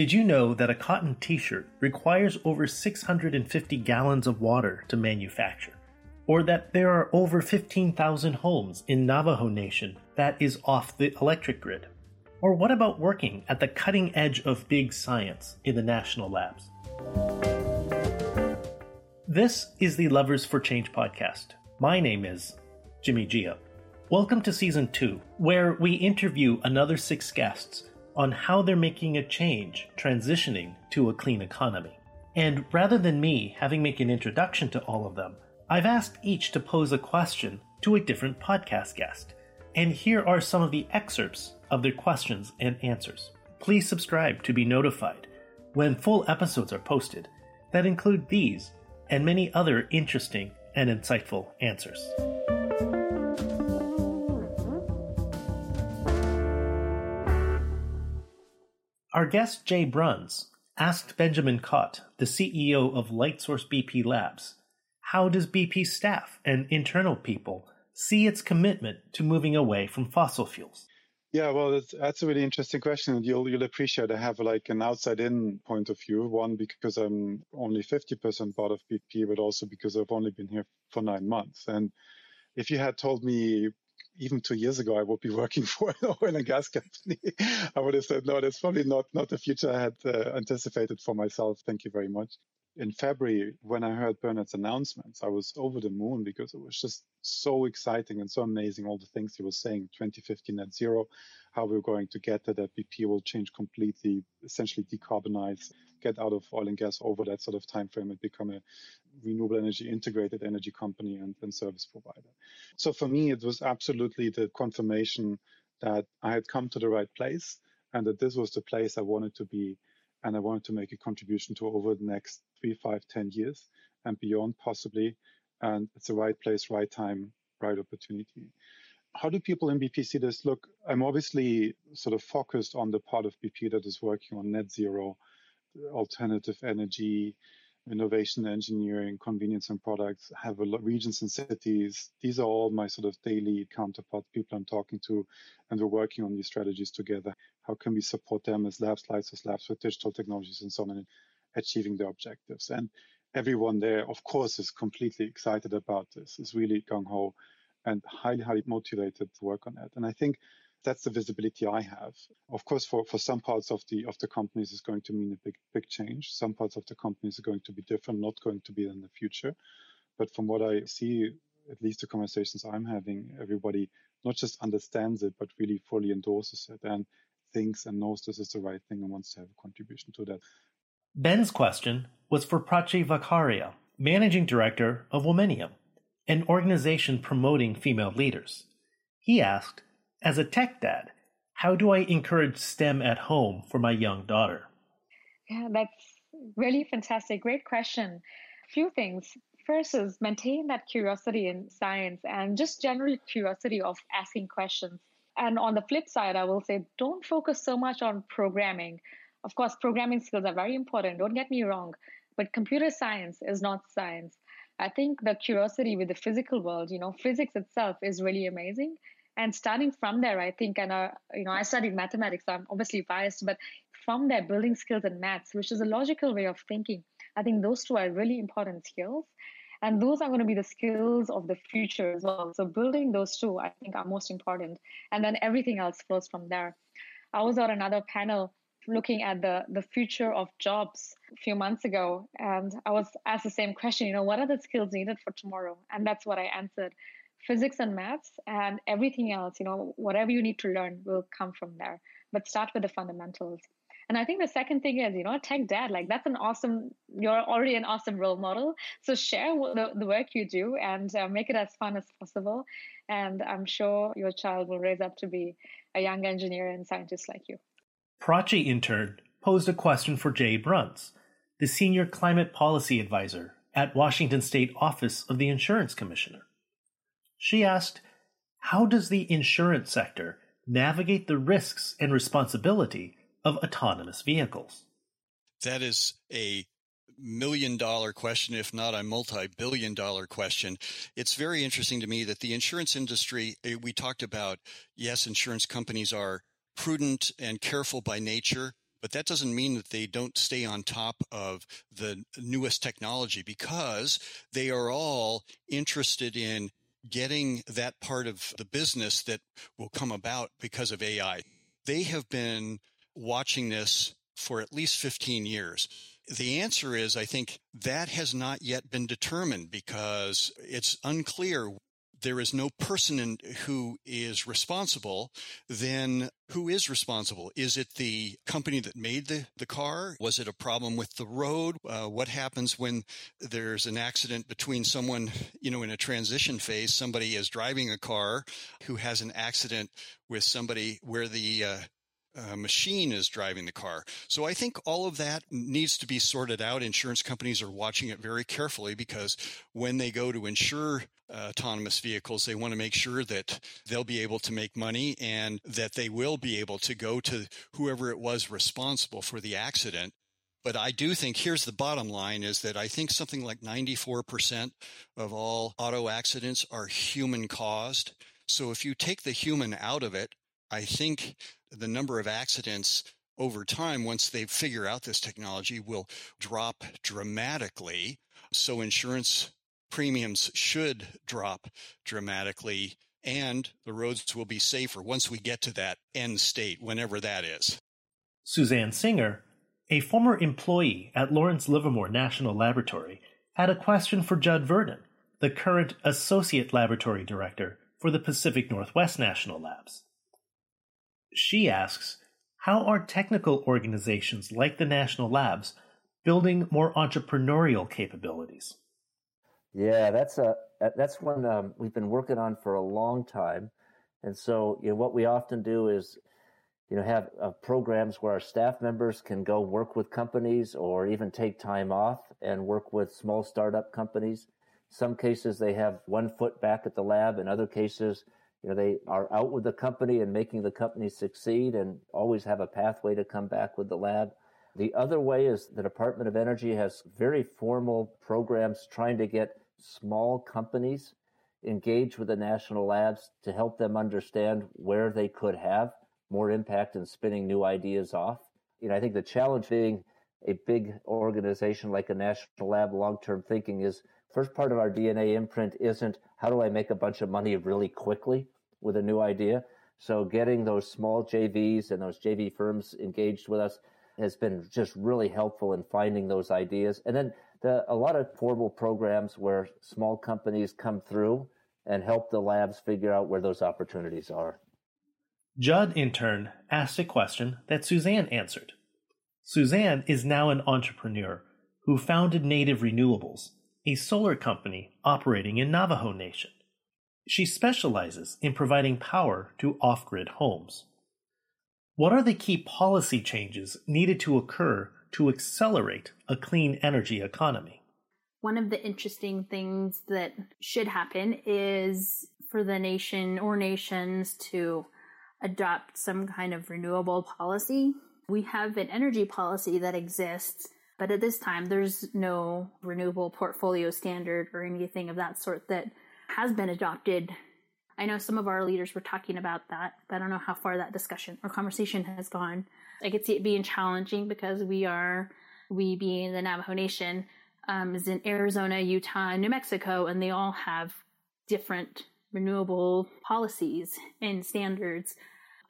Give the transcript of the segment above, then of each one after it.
Did you know that a cotton t shirt requires over 650 gallons of water to manufacture? Or that there are over 15,000 homes in Navajo Nation that is off the electric grid? Or what about working at the cutting edge of big science in the national labs? This is the Levers for Change podcast. My name is Jimmy Jia. Welcome to season two, where we interview another six guests on how they're making a change transitioning to a clean economy. And rather than me having make an introduction to all of them, I've asked each to pose a question to a different podcast guest. And here are some of the excerpts of their questions and answers. Please subscribe to be notified when full episodes are posted that include these and many other interesting and insightful answers. Our guest Jay Bruns asked Benjamin Kott, the CEO of Lightsource BP Labs, how does BP staff and internal people see its commitment to moving away from fossil fuels? Yeah, well, that's, that's a really interesting question, you'll you'll appreciate I have like an outside-in point of view. One because I'm only 50% part of BP, but also because I've only been here for nine months. And if you had told me even two years ago I would be working for an oil and gas company, I would have said, no, that's probably not, not the future I had uh, anticipated for myself. Thank you very much. In February, when I heard Bernard's announcements, I was over the moon because it was just so exciting and so amazing. All the things he was saying 2050 net zero, how we're going to get there, that BP will change completely, essentially decarbonize, get out of oil and gas over that sort of time frame and become a renewable energy integrated energy company and, and service provider. So for me, it was absolutely the confirmation that I had come to the right place and that this was the place I wanted to be and I wanted to make a contribution to over the next three, five, ten years and beyond possibly. And it's the right place, right time, right opportunity. How do people in BP see this? Look, I'm obviously sort of focused on the part of BP that is working on net zero, alternative energy, innovation, engineering, convenience and products, have a lot, regions and cities. These are all my sort of daily counterparts, people I'm talking to, and we're working on these strategies together. How can we support them as labs, license labs with digital technologies and so on, and achieving their objectives? And everyone there, of course, is completely excited about this, is really gung ho and highly, highly motivated to work on it. And I think that's the visibility I have. Of course, for, for some parts of the of the companies, is going to mean a big big change. Some parts of the companies are going to be different, not going to be in the future. But from what I see, at least the conversations I'm having, everybody not just understands it, but really fully endorses it and thinks and knows this is the right thing and wants to have a contribution to that. Ben's question was for Prachi Vakharia, Managing Director of Womanium, an organization promoting female leaders. He asked, as a tech dad, how do I encourage STEM at home for my young daughter? Yeah, that's really fantastic. Great question. A few things. First is maintain that curiosity in science and just general curiosity of asking questions. And on the flip side, I will say don't focus so much on programming. Of course, programming skills are very important, don't get me wrong, but computer science is not science. I think the curiosity with the physical world, you know, physics itself is really amazing. And starting from there i think and uh, you know i studied mathematics so i'm obviously biased but from there building skills in maths which is a logical way of thinking i think those two are really important skills. And those are going to be the skills of the future as well. So building those two i think are most important. And then everything else flows from there. I was on another panel looking at the the future of jobs a few months ago and i was asked the same question you know what are the skills needed for tomorrow? And that's what i answered physics and maths and everything else you know whatever you need to learn will come from there. But start with the fundamentals. And i think the second thing is you know tech dad like that's an awesome you're already an awesome role model. So share the, the work you do and uh, make it as fun as possible. And i'm sure your child will raise up to be a young engineer and scientist like you prachi in turn posed a question for jay bruns the senior climate policy advisor at washington state office of the insurance commissioner she asked, How does the insurance sector navigate the risks and responsibility of autonomous vehicles? That is a million dollar question, if not a multi billion dollar question. It's very interesting to me that the insurance industry, eh, we talked about, yes, insurance companies are prudent and careful by nature, but that doesn't mean that they don't stay on top of the newest technology because they are all interested in getting that part of the business that will come about because of AI. They have been watching this for at least 15 years. The answer is, I think that has not yet been determined because it's unclear there is no person in, who is responsible, then who is responsible? Is it the company that made the, the car? Was it a problem with the road? Uh, what happens when there's an accident between someone, you know, in a transition phase, somebody is driving a car who has an accident with somebody where the uh, uh, machine is driving the car. So I think all of that needs to be sorted out. Insurance companies are watching it very carefully because when they go to insure uh, autonomous vehicles, they want to make sure that they'll be able to make money and that they will be able to go to whoever it was responsible for the accident. But I do think here's the bottom line is that I think something like 94% of all auto accidents are human caused. So if you take the human out of it, I think the number of accidents over time, once they figure out this technology, will drop dramatically. So insurance premiums should drop dramatically and the roads will be safer once we get to that end state, whenever that is. Suzanne Singer, a former employee at Lawrence Livermore National Laboratory, had a question for Jud Virden, the current Associate Laboratory Director for the Pacific Northwest National Labs. She asks, how are technical organizations like the National Labs building more entrepreneurial capabilities? Yeah, that's a that's one um, we've been working on for a long time, and so you know what we often do is, you know, have uh, programs where our staff members can go work with companies or even take time off and work with small startup companies. Some cases they have one foot back at the lab. In other cases, you know, they are out with the company and making the company succeed and always have a pathway to come back with the lab. The other way is the Department of Energy has very formal programs trying to get small companies engaged with the national labs to help them understand where they could have more impact in spinning new ideas off. You know, I think the challenge being a big organization like a national lab long-term thinking is first part of our DNA imprint isn't how do I make a bunch of money really quickly with a new idea. So getting those small JVs and those JV firms engaged with us has been just really helpful in finding those ideas. And then the, a lot of formal programs where small companies come through and help the labs figure out where those opportunities are. Jud, in turn, asked a question that Suzanne answered. Suzanne is now an entrepreneur who founded Native Renewables, a solar company operating in Navajo Nation. She specializes in providing power to off grid homes. What are the key policy changes needed to occur to accelerate a clean energy economy? One of the interesting things that should happen is for the nation or nations to adopt some kind of renewable policy. We have an energy policy that exists but at this time, there's no renewable portfolio standard or anything of that sort that has been adopted. I know some of our leaders were talking about that, but I don't know how far that discussion or conversation has gone. I could see it being challenging because we are, we being the Navajo Nation, um, is in Arizona, Utah, New Mexico, and they all have different renewable policies and standards.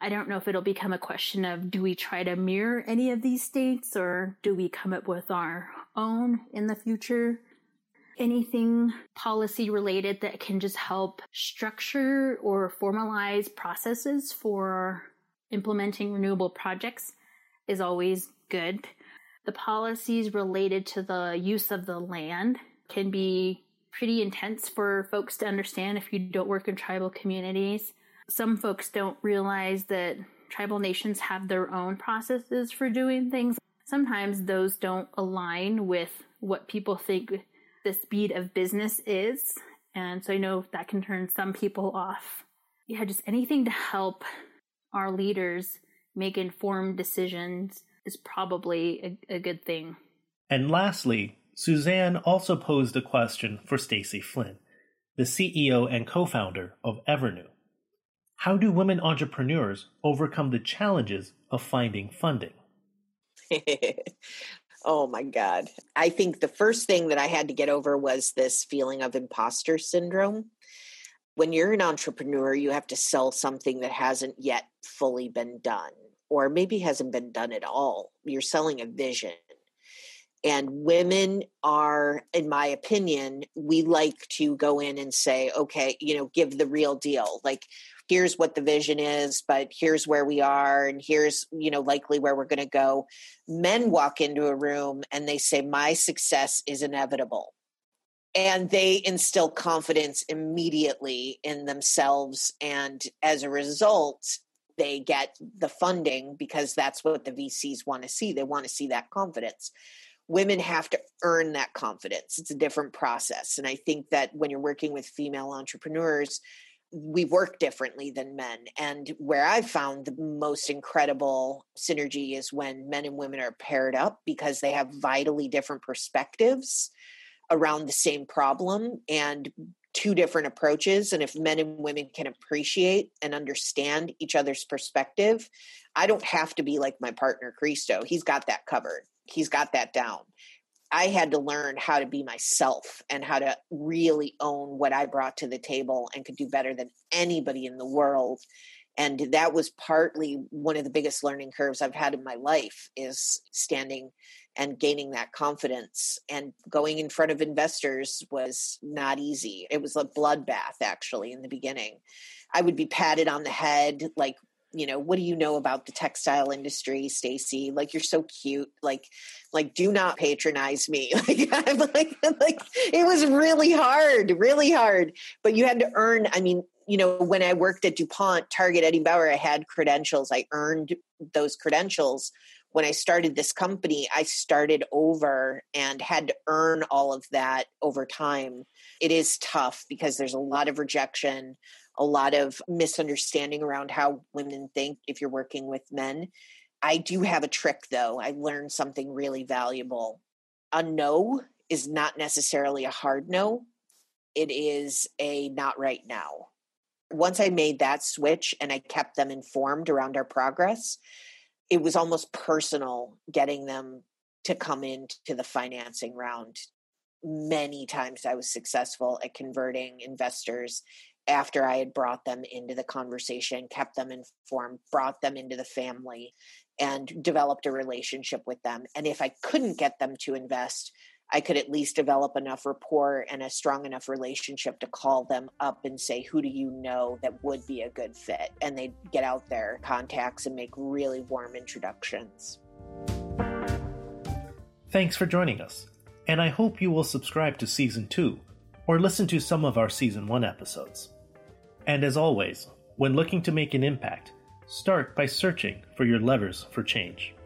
I don't know if it'll become a question of do we try to mirror any of these states or do we come up with our own in the future? Anything policy related that can just help structure or formalize processes for implementing renewable projects is always good. The policies related to the use of the land can be pretty intense for folks to understand if you don't work in tribal communities some folks don't realize that tribal nations have their own processes for doing things. Sometimes those don't align with what people think the speed of business is. And so I know that can turn some people off. Yeah, just anything to help our leaders make informed decisions is probably a, a good thing. And lastly, Suzanne also posed a question for Stacy Flynn, the CEO and co-founder of Evrnu. How do women entrepreneurs overcome the challenges of finding funding? oh my God. I think the first thing that I had to get over was this feeling of imposter syndrome. When you're an entrepreneur, you have to sell something that hasn't yet fully been done, or maybe hasn't been done at all. You're selling a vision. And women are, in my opinion, we like to go in and say, okay, you know, give the real deal. Like, here's what the vision is, but here's where we are, and here's, you know, likely where we're going to go. Men walk into a room and they say, my success is inevitable. And they instill confidence immediately in themselves. And as a result, they get the funding because that's what the VCs want to see. They want to see that confidence women have to earn that confidence. It's a different process. And I think that when you're working with female entrepreneurs, we work differently than men. And where I've found the most incredible synergy is when men and women are paired up because they have vitally different perspectives around the same problem and two different approaches. And if men and women can appreciate and understand each other's perspective, I don't have to be like my partner, Christo. He's got that covered he's got that down. I had to learn how to be myself and how to really own what I brought to the table and could do better than anybody in the world. And that was partly one of the biggest learning curves I've had in my life is standing and gaining that confidence. And going in front of investors was not easy. It was a bloodbath, actually, in the beginning. I would be patted on the head like you know what do you know about the textile industry stacy? Like you're so cute. Like like do not patronize me. Like i'm like like it was really hard really hard. But you had to earn i mean you know when i worked at dupont target eddie bauer i had credentials. I earned those credentials. When i started this company i started over and had to earn all of that over time. It is tough because there's a lot of rejection a lot of misunderstanding around how women think if you're working with men. I do have a trick though. I learned something really valuable. A no is not necessarily a hard no, it is a not right now. Once I made that switch and I kept them informed around our progress, it was almost personal getting them to come into the financing round. Many times I was successful at converting investors after I had brought them into the conversation, kept them informed, brought them into the family, and developed a relationship with them. And if I couldn't get them to invest, I could at least develop enough rapport and a strong enough relationship to call them up and say, Who do you know that would be a good fit? And they'd get out their contacts and make really warm introductions. Thanks for joining us, and I hope you will subscribe to Season 2 or listen to some of our Season 1 episodes. And as always, when looking to make an impact, start by searching for your levers for change.